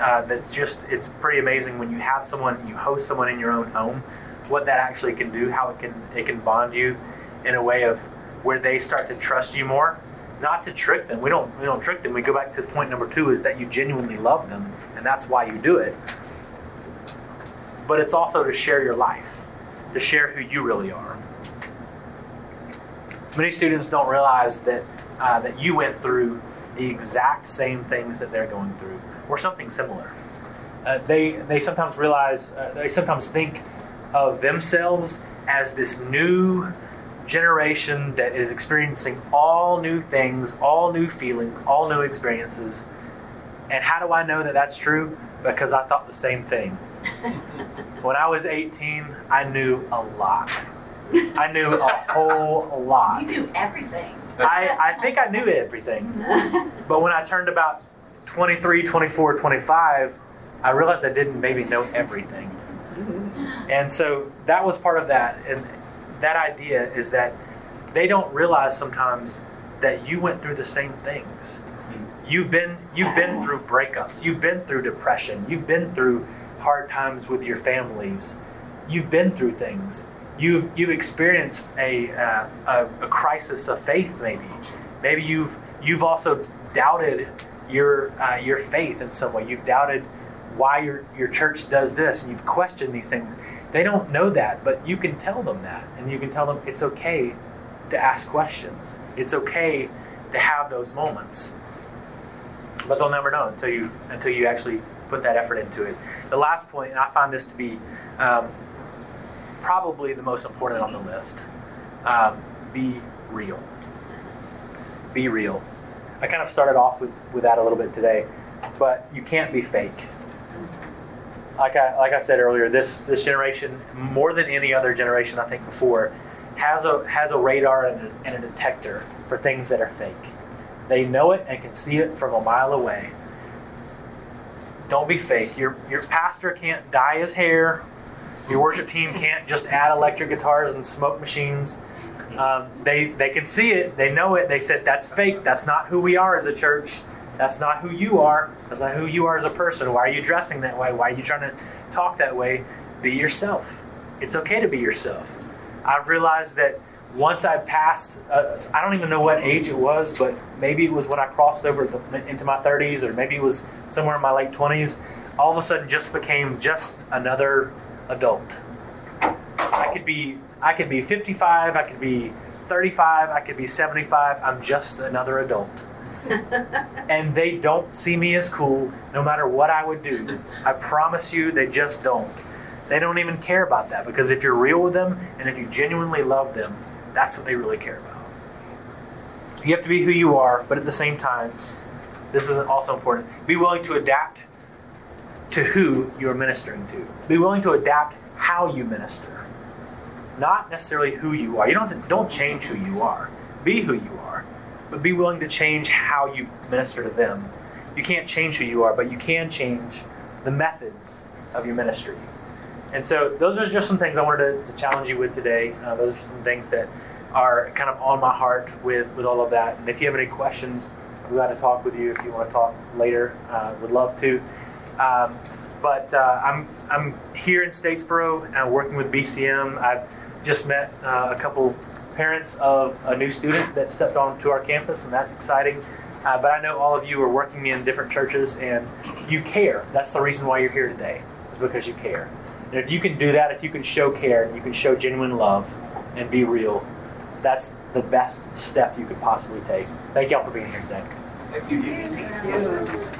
uh, that's just it's pretty amazing when you have someone you host someone in your own home. What that actually can do, how it can it can bond you in a way of where they start to trust you more not to trick them. We don't we don't trick them. We go back to point number two is that you genuinely love them, and that's why you do it. But it's also to share your life, to share who you really are. Many students don't realize that uh, that you went through the exact same things that they're going through, or something similar. Uh, they they sometimes realize uh, they sometimes think of themselves as this new generation that is experiencing all new things, all new feelings, all new experiences. And how do I know that that's true? Because I thought the same thing. when I was 18, I knew a lot. I knew a whole lot. You do everything. I, I think I knew everything. But when I turned about 23, 24, 25, I realized I didn't maybe know everything. And so that was part of that. And that idea is that they don't realize sometimes that you went through the same things. You've been you've been through breakups. You've been through depression. You've been through hard times with your families. You've been through things. You've you've experienced a uh, a, a crisis of faith. Maybe maybe you've you've also doubted your uh, your faith in some way. You've doubted why your your church does this, and you've questioned these things. They don't know that, but you can tell them that, and you can tell them it's okay to ask questions. It's okay to have those moments, but they'll never know until you until you actually put that effort into it. The last point, and I find this to be um, probably the most important on the list: um, be real. Be real. I kind of started off with, with that a little bit today, but you can't be fake like I like I said earlier, this this generation more than any other generation I think before has a has a radar and a, and a detector for things that are fake. They know it and can see it from a mile away. Don't be fake. Your your pastor can't dye his hair. Your worship team can't just add electric guitars and smoke machines. Um, they they can see it. They know it. They said that's fake. That's not who we are as a church. That's not who you are. That's not who you are as a person. Why are you dressing that way? Why are you trying to talk that way? Be yourself. It's okay to be yourself. I've realized that once I passed, uh, I don't even know what age it was, but maybe it was when I crossed over the, into my 30s, or maybe it was somewhere in my late 20s. All of a sudden, just became just another adult. I could be, I could be 55, I could be 35, I could be 75. I'm just another adult and they don't see me as cool no matter what I would do. I promise you, they just don't. They don't even care about that because if you're real with them and if you genuinely love them, that's what they really care about. You have to be who you are, but at the same time, this is also important. Be willing to adapt to who you're ministering to. Be willing to adapt how you minister, not necessarily who you are. You don't to, don't change who you are. Be who you are but be willing to change how you minister to them. You can't change who you are, but you can change the methods of your ministry. And so, those are just some things I wanted to, to challenge you with today. Uh, those are some things that are kind of on my heart with, with all of that. And if you have any questions, I'm glad to talk with you. If you want to talk later, uh, would love to. Um, but uh, I'm I'm here in Statesboro and uh, working with BCM. I've just met uh, a couple parents of a new student that stepped onto our campus, and that's exciting. Uh, but I know all of you are working in different churches and you care. That's the reason why you're here today, It's because you care. And if you can do that, if you can show care, and you can show genuine love and be real, that's the best step you could possibly take. Thank y'all for being here today. Thank you. Thank you.